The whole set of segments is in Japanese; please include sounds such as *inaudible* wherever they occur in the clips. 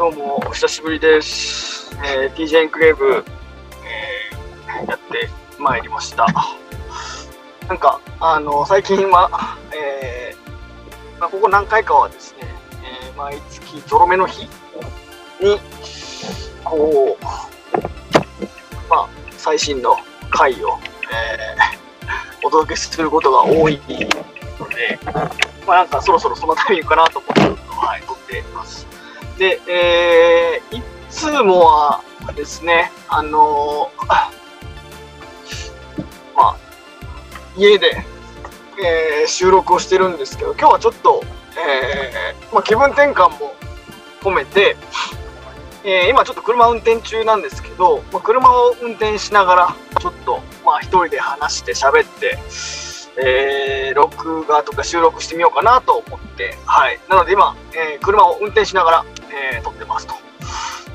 どうもお久しぶりです。えー、DJ エンクレーブ、えーやってまいりました。なんか、あの、最近は、えーまあ、ここ何回かはですね、えー毎月ゾロ目の日に、こう、まあ、最新の回を、えーお届けすることが多いので、まあ、なんかそろそろそのタイミングかなと思って、はい、撮っています。で、えーいつもはですね、あのー *laughs* まあ、家で、えー収録をしてるんですけど、今日はちょっと、えーまあ、気分転換も込めて、えー今ちょっと車運転中なんですけど、まあ、車を運転しながら、ちょっと、まあ、一人で話して喋って、えー録画とか収録してみようかなと思って、はい。なので今、えー車を運転しながら、えー撮ってますと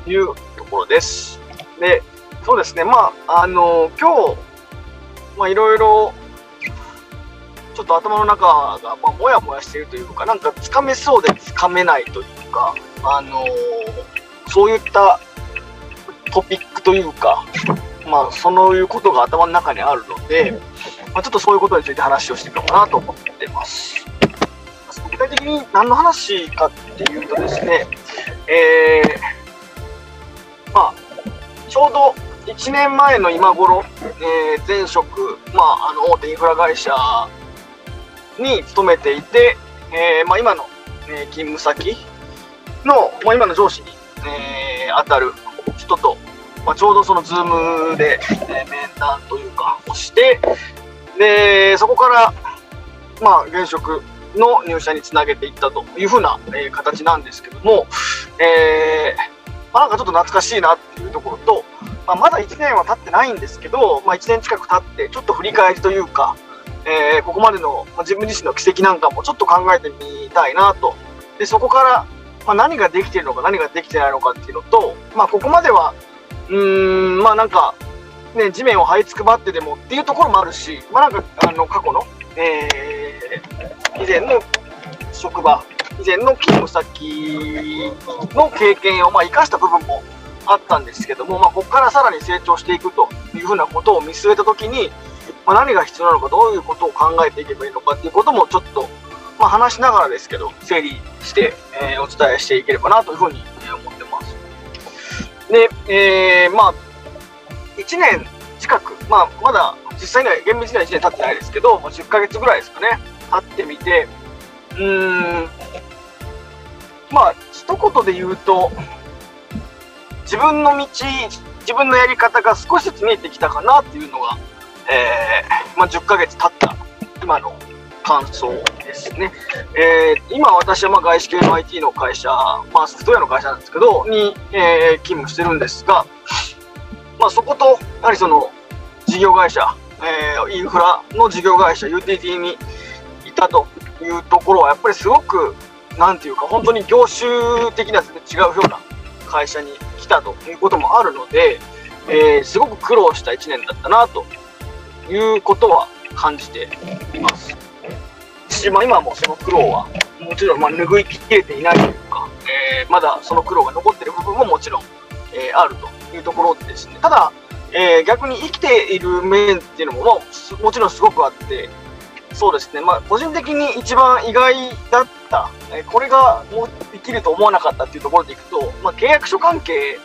いうところです。で、そうですね、まあ、あの今日、まあ、いろいろ、ちょっと頭の中が、まあ、もやもやしているというか、なんかつかめそうでつかめないというか、あのそういったトピックというか、まあ、そういうことが頭の中にあるので、まあ、ちょっとそういうことについて話をしてみようかなと思ってます。具体的に何の話かっていうとですね、えー、まあ、ちょうど1年前の今頃、えー前職、まあ、あの大手インフラ会社に勤めていて、えーまあ、今の、えー勤務先の、まあ、今の上司に、えー当たる人と、まあ、ちょうどそのズームで、えー面談というかをしてでそこから、まあ、現職の入社につなげていったというふうな、えー形なんですけども、えーまあ、なんかちょっと懐かしいなっていうところと、まあ、まだ1年は経ってないんですけど、まあ、1年近く経ってちょっと振り返りというか、えーここまでの、まあ、自分自身の軌跡なんかもちょっと考えてみたいなと。でそこから、まあ、何ができてるのか何ができてないのかっていうのと、まあ、ここまではうーんまあなんか、ね、地面を這いつくばってでもっていうところもあるし、まあ、なんかあの過去の、えー以前の職場以前の勤務先の経験をまあ生かした部分もあったんですけども、まあ、ここからさらに成長していくというふうなことを見据えたときに、まあ、何が必要なのかどういうことを考えていけばいいのかっていうこともちょっと、まあ、話しながらですけど整理して、えーお伝えしていければなというふうに思ってます。で、えーまあ1年近く、まあ、まだ実際には厳密には1年経ってないですけど、まあ、10ヶ月ぐらいですかね経ってみて。うーん。まあ一言で言うと自分の道自分のやり方が少しずつ見えてきたかなっていうのが、えーまあ、10ヶ月経った今の感想ですね、えー今私はま外資系の IT の会社、まあ、ソフトウェアの会社なんですけどに、えー勤務してるんですが、まあ、そことやはりその事業会社、えーインフラの事業会社 UTT にいたというところはやっぱりすごくなんていうか本当に業種的な全然違うような会社に来たということもあるので、えーすごく苦労した1年だったなということは感じています。まあ、今もその苦労はもちろんま拭いきれていないというか、えーまだその苦労が残っている部分ももちろん、えあるというところですね。ただ、えー逆に生きている面っていうのも、もちろんすごくあって、そうですね、まあ、個人的に一番意外だった、えーこれがもうできると思わなかったっていうところでいくと、まあ、契約書関係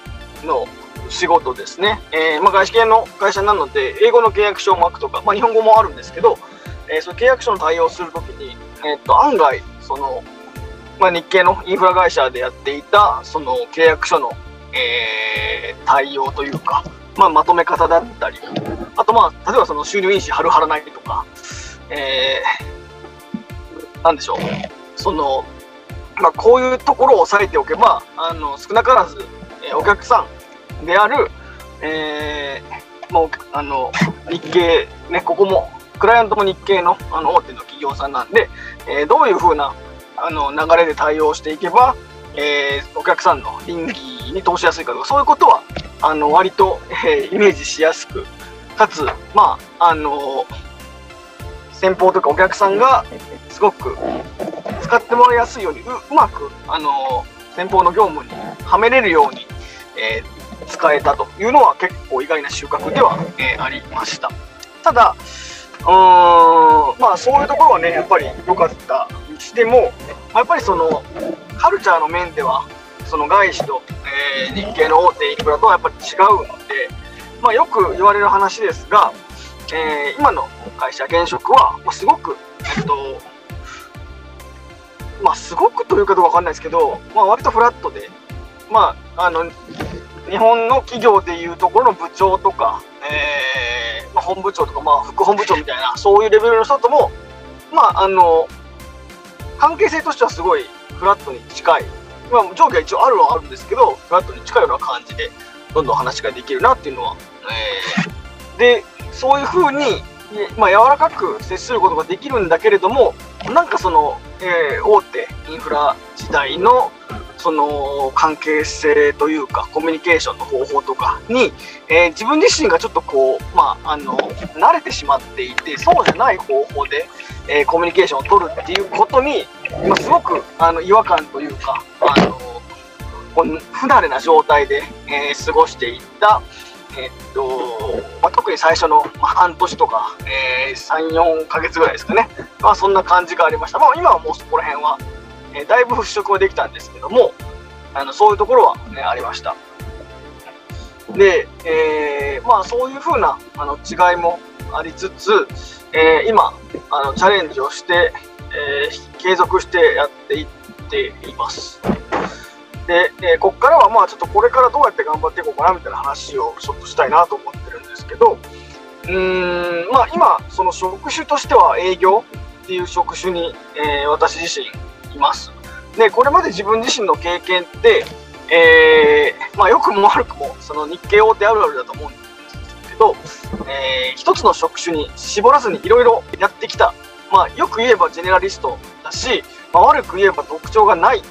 の仕事ですね、えーまあ、外資系の会社なので、英語の契約書を巻くとか、まあ、日本語もあるんですけど、えーその契約書の対応するときに、えー、と案外その、まあ、日系のインフラ会社でやっていたその契約書の、えー対応というか、まあ、まとめ方だったり、あと、まあ、例えばその収入印紙貼る貼らないとか、えーなんでしょう、その、まあ、こういうところを押さえておけば、あの少なからず、えーお客さんである、えーもうあの日系、ね、ここも、クライアントも日系のあの大手の企業さんなんで、えーどういうふうなあの流れで対応していけば、えーお客さんの倫理に通しやすいかとか、そういうことはあの割と、えーイメージしやすく、かつ、まあ、あの先方とかお客さんがすごく使ってもらいやすいようにうまく、あの先方の業務にはめれるように、えー、使えたというのは結構意外な収穫では、えー、ありました。ただ、うーんまあそういうところはね、やっぱり良かったにしても、やっぱりそのカルチャーの面では、その外資と、えー、日系の大手インフラとはやっぱり違うので、まあ、よく言われる話ですが、えー、今の会社、現職は、まあ、すごく、えっと、まあ、すごくというかどうかわかんないですけど、まあ、割とフラットで、まあ、あの、日本の企業でいうところの部長とか、えー、まあ、本部長とか、まあ、副本部長みたいな、そういうレベルの人とも、まあ、あの、関係性としてはすごいフラットに近い。まあ、上下は一応あるはあるんですけど、フラットに近いような感じで、どんどん話ができるなっていうのは、えー、*laughs* で、そういうふうに、まあ、柔らかく接することができるんだけれども、なんかその、えー、大手インフラ時代のその関係性というかコミュニケーションの方法とかに、えー、自分自身がちょっとこう、まあ、あの慣れてしまっていてそうじゃない方法で、えー、コミュニケーションを取るっていうことに、まあ、すごくあの違和感というかあの不慣れな状態で、えー、過ごしていった、えっとまあ、特に最初の、まあ、半年とか、えー、34ヶ月ぐらいですかね、まあ、そんな感じがありました、まあ、今はもうそこら辺は、えー、だいぶ払拭はできたんですけどもあのそういうところは、ね、ありました。で、えー、まあそういうふうなあの違いもありつつ、え今あのチャレンジをして、え継続してやっていっていますで、えー、ここからはまあちょっとこれからどうやって頑張っていこうかなみたいな話をちょっとしたいなと思ってるんですけど、うーん、まあ今、その職種としては営業っていう職種に、えー、私自身います。で、これまで自分自身の経験って、えー、まあ良くも悪くもその日系大手あるあるだと思うんですけど、えー、一つの職種に絞らずにいろいろやってきた。まあよく言えばジェネラリストだし、まあ、悪く言えば特徴がない。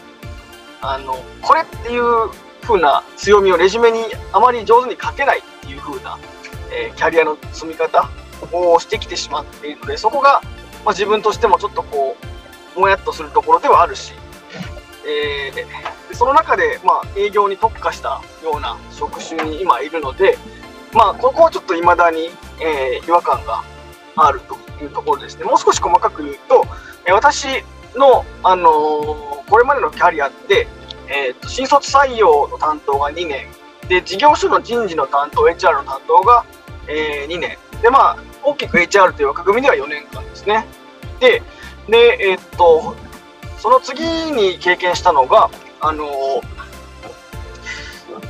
あのこれっていう風な強みをレジュメにあまり上手に書けないっていう風な、えー、キャリアの積み方をしてきてしまっているのでそこが、まあ、自分としてもちょっとこうもやっとするところではあるし、えー、その中で、まあ、営業に特化したような職種に今いるので、まあ、ここはちょっと未だに、えー、違和感があると。いうところですね。もう少し細かく言うと、え私の、あのー、これまでのキャリアって、えーと、新卒採用の担当が2年。で事業所の人事の担当 HR の担当が、えー、2年。でまあ大きく HR という枠組みでは4年間ですね。ででえっ、ー、とその次に経験したのがあの、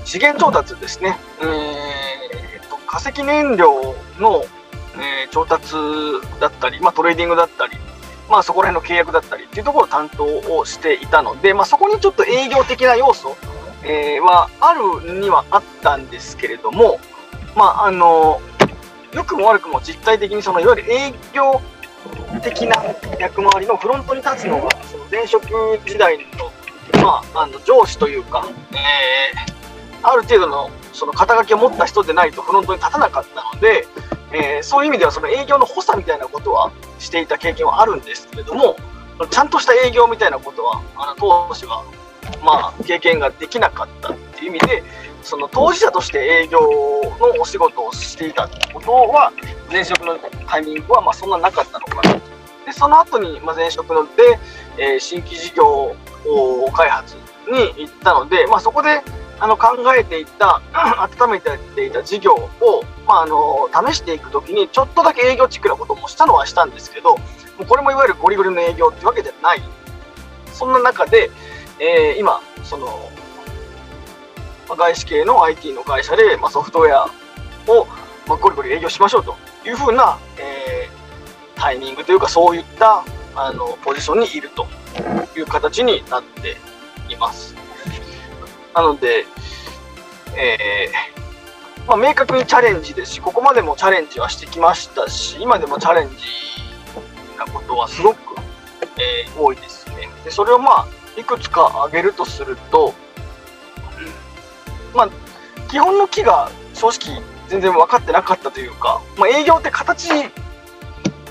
資源調達ですね、えーと、化石燃料の、えー、調達だったり、まあ、トレーディングだったりまあ、そこら辺の契約だったりっていうところを担当をしていたので、まあ、そこにちょっと営業的な要素、えー、はあるにはあったんですけれども、まあ、あの良くも悪くも実態的にそのいわゆる営業的な役回りのフロントに立つのがその前職時代の,、まあ、あの上司というか、えー、ある程度のその肩書きを持った人でないとフロントに立たなかったので、えー、そういう意味ではその営業の補佐みたいなことはしていた経験はあるんですけれどもちゃんとした営業みたいなことはあの当時はまあ経験ができなかったっていう意味でその当事者として営業のお仕事をしていたことは前職のタイミングはまそんななかったのかな。でその後に前職ので、えー、新規事業開発に行ったので、まあ、そこであの考えていた、*clears throat* 温めていた事業を、まあ、あの試していくときに、ちょっとだけ営業チックなこともしたのはしたんですけど、もうこれもいわゆるゴリゴリの営業ってわけではない。そんな中で、えー、今、その、外資系の IT の会社で、まあ、ソフトウェアを、まあ、ゴリゴリ営業しましょうというふうな、えー、タイミングというか、そういったあのポジションにいるという形になっています。なので、えー、まあ、明確にチャレンジですし、ここまでもチャレンジはしてきましたし、今でもチャレンジなことはすごく、えー、多いですね。でそれをまあ、いくつか挙げるとすると、まあ、基本の木が正直全然分かってなかったというか、まあ、営業って形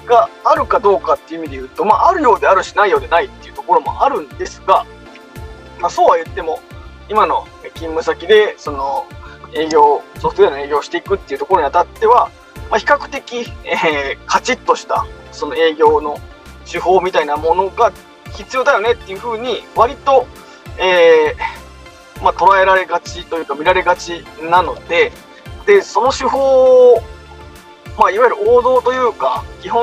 があるかどうかっていう意味で言うと、まあ、あるようであるしないようでないっていうところもあるんですが、まあ、そうは言っても、今の勤務先で、その、営業、ソフトウェアの営業をしていくっていうところにあたっては、まあ、比較的、えー、カチッとした、その営業の手法みたいなものが必要だよねっていうふうに、割と、えー、まあ、捉えられがちというか見られがちなので、で、その手法をまあ、いわゆる王道というか、基本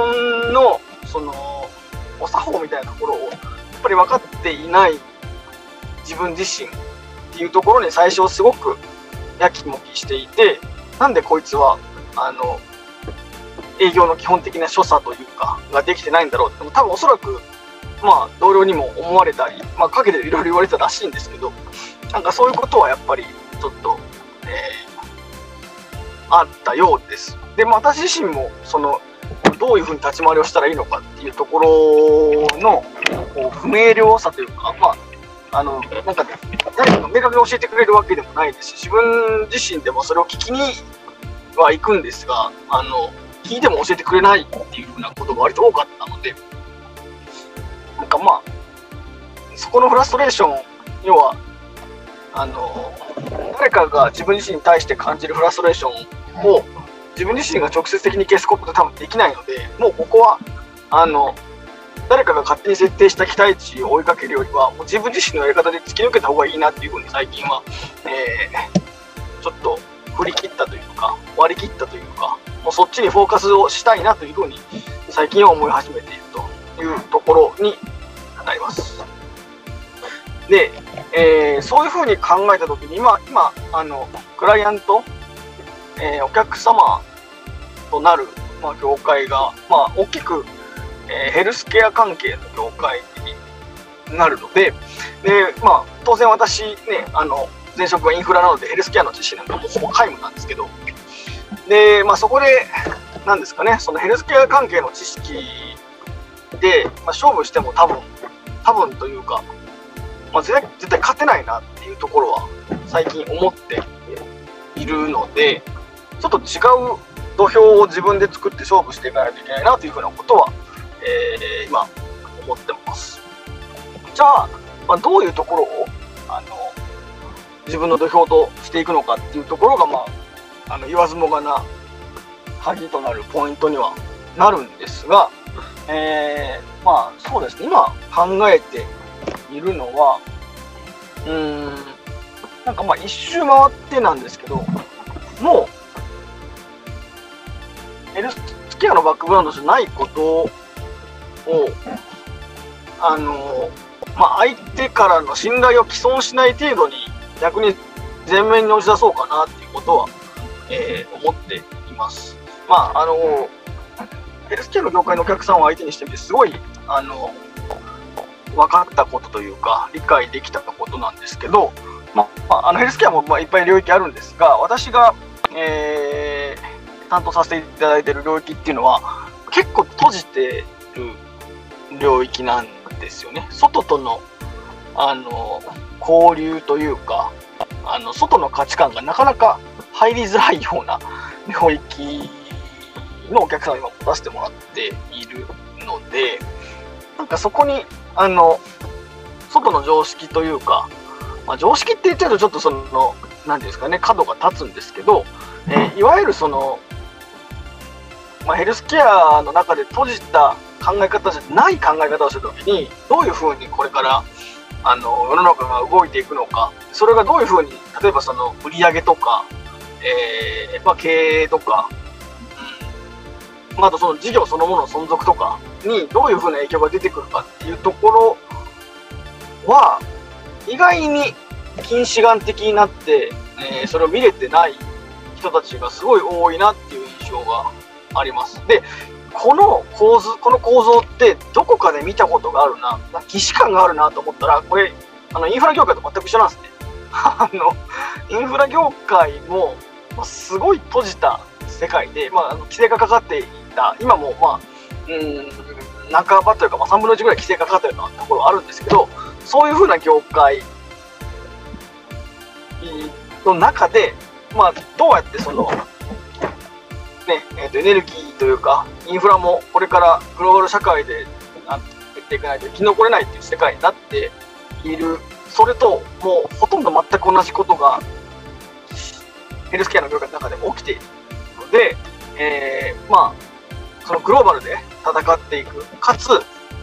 の、その、お作法みたいなところを、やっぱり分かっていない自分自身っていうところに最初すごくやきもきしていて、なんでこいつは、あの、営業の基本的な所作というか、ができてないんだろうって、多分おそらく、まあ、同僚にも思われたり、まあ、陰でいろいろ言われたらしいんですけど、なんかそういうことはやっぱり、ちょっと、えー、あったようです。で、まあ、私自身も、その、どういうふうに立ち回りをしたらいいのかっていうところの、こう、不明瞭さというか、まあ、あの、なんか、誰かが明確に教えてくれるわけでもないですし、自分自身でもそれを聞きには行くんですが、あの、聞いても教えてくれないっていうふうなことが割と多かったので、なんかまあ、そこのフラストレーション、要は、あの、誰かが自分自身に対して感じるフラストレーションを自分自身が直接的に消すことって多分できないので、もうここは、あの、誰かが勝手に設定した期待値を追いかけるよりは、もう自分自身のやり方で突き抜けた方がいいなっていうふうに最近は、えー、ちょっと振り切ったというか、割り切ったというか、もうそっちにフォーカスをしたいなというふうに最近は思い始めているというところになります。で、えー、そういうふうに考えたときに、今、今、あの、クライアントえー、お客様となる、まあ、業界が、まあ、大きく、えー、ヘルスケア関係の業界になるので、でまあ、当然私ね、あの前職はインフラなのでヘルスケアの知識なんかもほぼ皆無なんですけど、で、まあ、そこで、なんですかね、そのヘルスケア関係の知識で、まあ、勝負しても多分、多分というか、まあ、絶対絶対勝てないなっていうところは最近思っているので、ちょっと違う土俵を自分で作って勝負していかないといけないなというふうなことは、えー、今思ってます。じゃあ、まあ、どういうところをあの自分の土俵としていくのかっていうところが、まあ、あの言わずもがな鍵となるポイントにはなるんですが、えー、まあそうですね今考えているのはうーんなんかまあ一周回ってなんですけどもうヘルスケアのバックグラウンドじゃないことを、あの、まあ、相手からの信頼を毀損しない程度に逆に前面に押し出そうかなっていうことは、えー、思っています。まあ、あの、ヘルスケアの業界のお客さんを相手にしてみて、すごい、あの、分かったことというか、理解できたことなんですけど、まあ、あのヘルスケアもまあいっぱい領域あるんですが、私が、えー担当させていただいている領域っていうのは結構閉じてる領域なんですよね。外とのあの交流というかあの外の価値観がなかなか入りづらいような領域のお客さんを今持たせてもらっているのでなんかそこにあの外の常識というか、まあ、常識って言っちゃうとちょっとその何ていうんですかね角が立つんですけど、えー、いわゆるそのまあ、ヘルスケアの中で閉じた考え方じゃない考え方をしたと。きにどういうふうにこれからあの世の中が動いていくのか。それがどういうふうに例えばその売り上げとか、えーまあ、経営とか、うん。まあ、あとその事業そのものの存続とかにどういうふうな影響が出てくるかっていうところは意外に近視眼的になって、えー、それを見れてない人たちがすごい多いなっていう印象があります。で、この構図、この構造ってどこかで見たことがあるな、既視感があるなと思ったら、これ、あの、インフラ業界と全く一緒なんですね。*laughs* あの、インフラ業界も、まあ、すごい閉じた世界で、まあ、あの規制がかかっていた、今も、まあ、うん、半ばというか、まあ、3分の1ぐらい規制がかかってるようなところはあるんですけど、そういうふうな業界の中で、まあ、どうやってその、ね、えー、とエネルギーというか、インフラもこれからグローバル社会でやっていかないと生き残れないっていう世界になっている。それともうほとんど全く同じことがヘルスケアの業界の中でも起きているので、えー、まあそのグローバルで戦っていく。かつ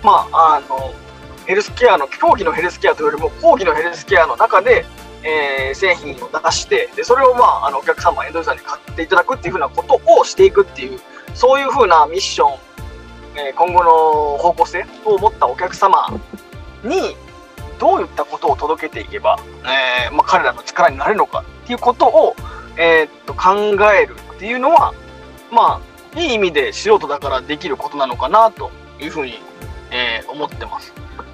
まああのヘルスケアの競技のヘルスケアというよりも講義のヘルスケアの中で、えー、製品を出してでそれを、まあ、あのお客様エンドユーザーに買っていただくっていうふうなことをしていくっていうそういうふうなミッション、えー、今後の方向性を持ったお客様にどういったことを届けていけば、えー、まあ、彼らの力になれるのかっていうことを、え、っと考えるっていうのはまあいい意味で素人だからできることなのかなというふうに、え、思ってます。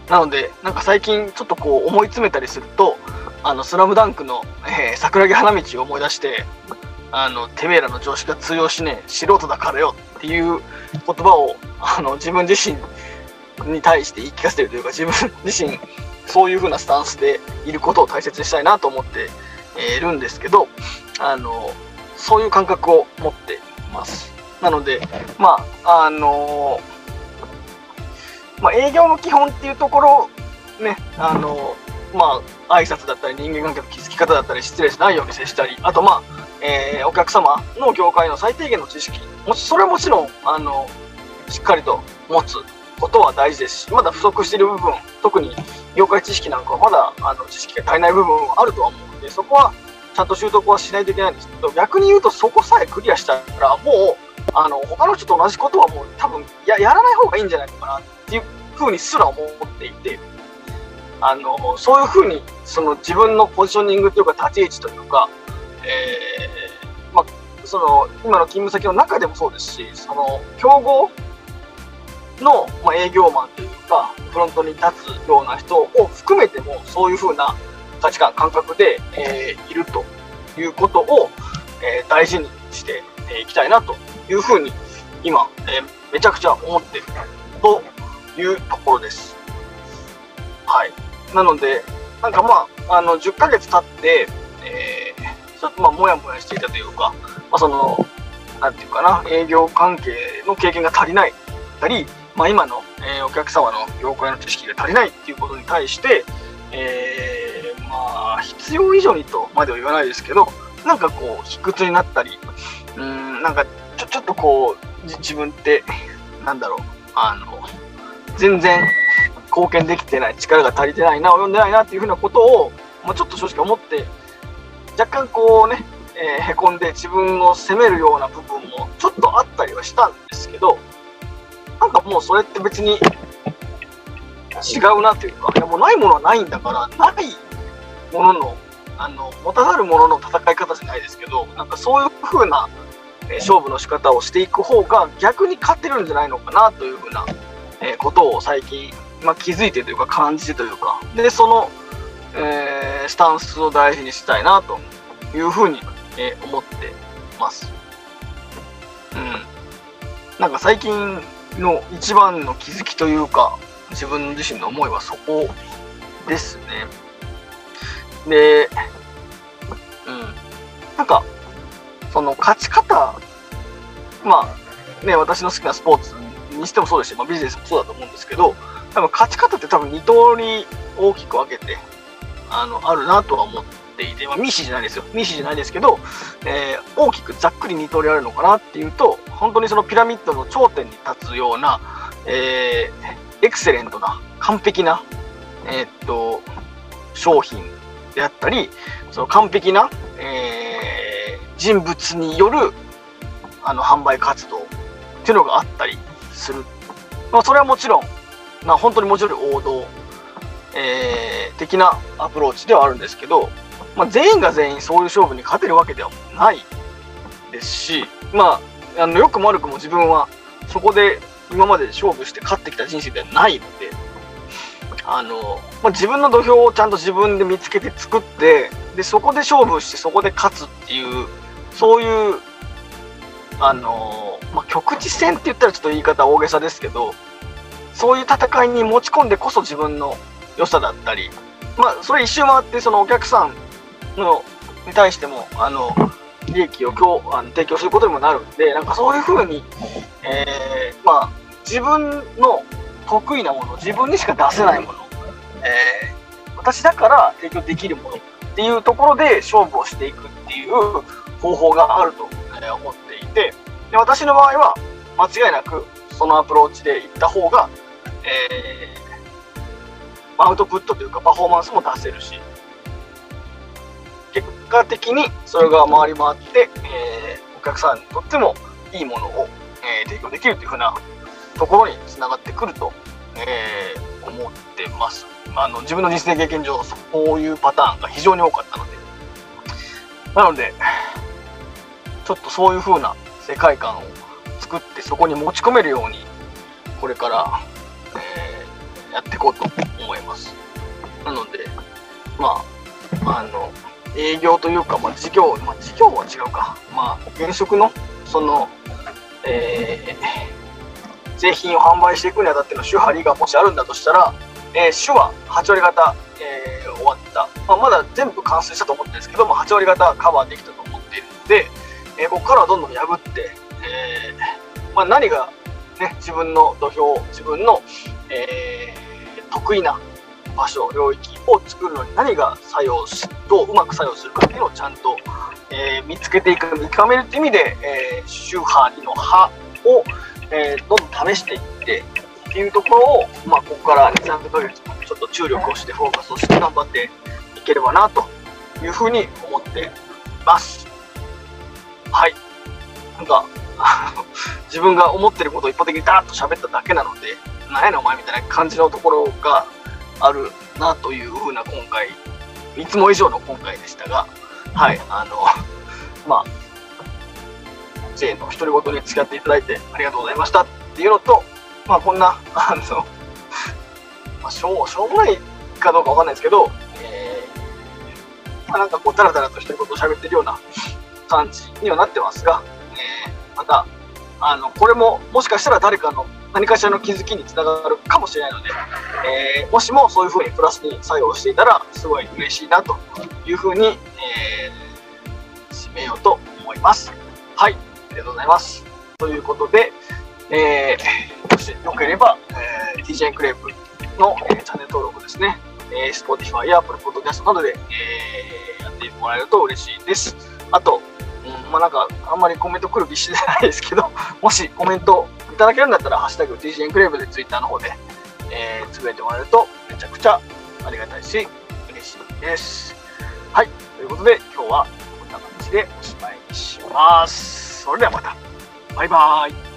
なので、なんか最近ちょっとこう思い詰めたりすると、あの、スラムダンクの、えー、桜木花道を思い出して、あの、てめえらの常識が通用しねえ、素人だからよっていう言葉を、あの、自分自身に対して言い聞かせてるというか、自分自身、そういう風なスタンスでいることを大切にしたいなと思っているんですけど、あの、そういう感覚を持っています。なので、まあ、あのまあ、営業の基本っていうところ、ね、あの、まあ、挨拶だったり、人間関係の築き方だったり、失礼しないように接したり、あと、まあ、えー、お客様の業界の最低限の知識、もそれはもちろん、あの、しっかりと持つことは大事ですし、まだ不足している部分、特に業界知識なんかはまだあの知識が足りない部分はあるとは思うので、そこはちゃんと習得はしないといけないんです。けど、逆に言うとそこさえクリアしたら、もう、あの、他の人と同じことはもう多分ややらない方がいいんじゃないのかなっていうふうにすら思っていて、あの、そういうふうに、その自分のポジショニングというか立ち位置というか、えー、まあ、その、今の勤務先の中でもそうですし、その、競合の、まあ、営業マンというか、フロントに立つような人を含めても、そういうふうな価値観、感覚で、えー、いるということを、えー、大事にしていきたいなというふうに、今、えー、めちゃくちゃ思ってるというところです。はい。なので、なんかまあ、あの、10ヶ月経って、えー、ちょっとまあ、もやもやしていたというか、まあ、その、なんていうかな、営業関係の経験が足りないたり、まあ、今の、えー、お客様の業界の知識が足りないっていうことに対して、えー、まあ、必要以上にとまでは言わないですけど、なんかこう、卑屈になったり、うん、なんかちょ、ちょっとこう、自分って、なんだろう、あの、全然貢献できてない、力が足りてないな、及んでないなっていうふうなことを、まあ、ちょっと正直思って、若干こうね、えー、へこんで自分を責めるような部分もちょっとあったりはしたんですけど、なんかもうそれって別に違うなというか、いやもうないものはないんだから、ないものの、あの、持たざるものの戦い方じゃないですけど、なんかそういう風な、え、勝負の仕方をしていく方が逆に勝てるんじゃないのかなという風なえことを最近、まあ、気づいてというか感じてというか、で、その、えー、スタンスを大事にしたいなというふうに、えー、思ってます。うん。なんか最近の一番の気づきというか、自分自身の思いはそこですね。で、うん。なんか、その勝ち方、まあ、ね、私の好きなスポーツにしてもそうですし、まあ、ビジネスもそうだと思うんですけど、多分勝ち方って多分2通り大きく分けて、あの、あるなとは思っていて、まあ、ミシじゃないですよ。ミシじゃないですけど、えー、大きくざっくり2通りあるのかなっていうと、本当にそのピラミッドの頂点に立つような、えー、エクセレントな、完璧な、えー、っと、商品であったり、その完璧な、えー、人物による、あの、販売活動っていうのがあったりする。まあ、それはもちろん、まあ、本当にもちろん王道、えー、的なアプローチではあるんですけど、まあ、全員が全員そういう勝負に勝てるわけではないですし、まあ、あの良くも悪くも自分はそこで今まで勝負して勝ってきた人生ではないので、あの、まあ、自分の土俵をちゃんと自分で見つけて作って、で、そこで勝負してそこで勝つっていう、そういう、あのまあ、局地戦って言ったらちょっと言い方大げさですけど、そういう戦いに持ち込んでこそ自分の良さだったり、まあ、それ一周回って、そのお客さんのに対しても、あの、利益を今日あの提供することにもなるんで、なんかそういうふうに、えー、まあ、自分の得意なもの、自分にしか出せないもの、えー、私だから提供できるものっていうところで勝負をしていくっていう方法があると思っていて。で私の場合は間違いなくそのアプローチでいった方が、えー、アウトプットというかパフォーマンスも出せるし結果的にそれが回り回って、えー、お客さんにとってもいいものを、えー、提供できるというふうなところにつながってくると、えー、思ってます。あの自分の実践経験上そういうパターンが非常に多かったのでなのでちょっとそういう風な世界観を作ってそこに持ち込めるようにこれから、え、やっていこうと思います。なのでまああの営業というか、まあ、事業、まあ、事業は違うか、まあ、現職のその、えー、製品を販売していくにあたっての手張りがもしあるんだとしたら、えー、手話8割方、えー、終わった、まあ、まだ全部完成したと思ってるんですけども8割方カバーできたと思っているので、えー、ここからはどんどん破って、えーまあ、何が、ね、自分の土俵自分の、えー、得意な場所領域を作るのに何が作用しどううまく作用するかっていうのをちゃんと、えー、見つけていく見極めるっていう意味で、えー、周波の葉を、えー、どんどん試していってっていうところを、まあ、ここから2、3ヶ月ちょっと注力をしてフォーカスをして頑張っていければなというふうに思っています。はい。なんか、自分が思ってることを一方的にダーッと喋っただけなので、なんやねんお前みたいな感じのところがあるなというふうな今回、いつも以上の今回でしたが、はい、あの、まあ、J の独り言に付き合っていただいてありがとうございましたっていうのと、まあこんな、あの、まあ、しょうしょうもないかどうかわかんないですけど、えー、まあ、なんかこう、だらだらとしてることを喋ってるような感じにはなってますが、えー、また、あの、これももしかしたら誰かの何かしらの気づきにつながるかもしれないので、えー、もしもそういうふうにプラスに作用していたら、すごい嬉しいなというふうに、えー、締めようと思います。はい、ありがとうございます。ということで、えー、もしよければ、えー、DJ クレープの、えー、チャンネル登録ですね、えー、Spotify や Apple Podcast などで、えー、やってもらえると嬉しいです。あと、まあなんか、あんまりコメント来る気しないですけど、*laughs* もしコメントいただけるんだったら、ハッシュタグ DJ エンクレーブで Twitter の方で、えー、つぶやいてもらえるとめちゃくちゃありがたいし、嬉しいです。はい、ということで、今日はこんな感じでおしまいにします。それではまた。バイバーイ。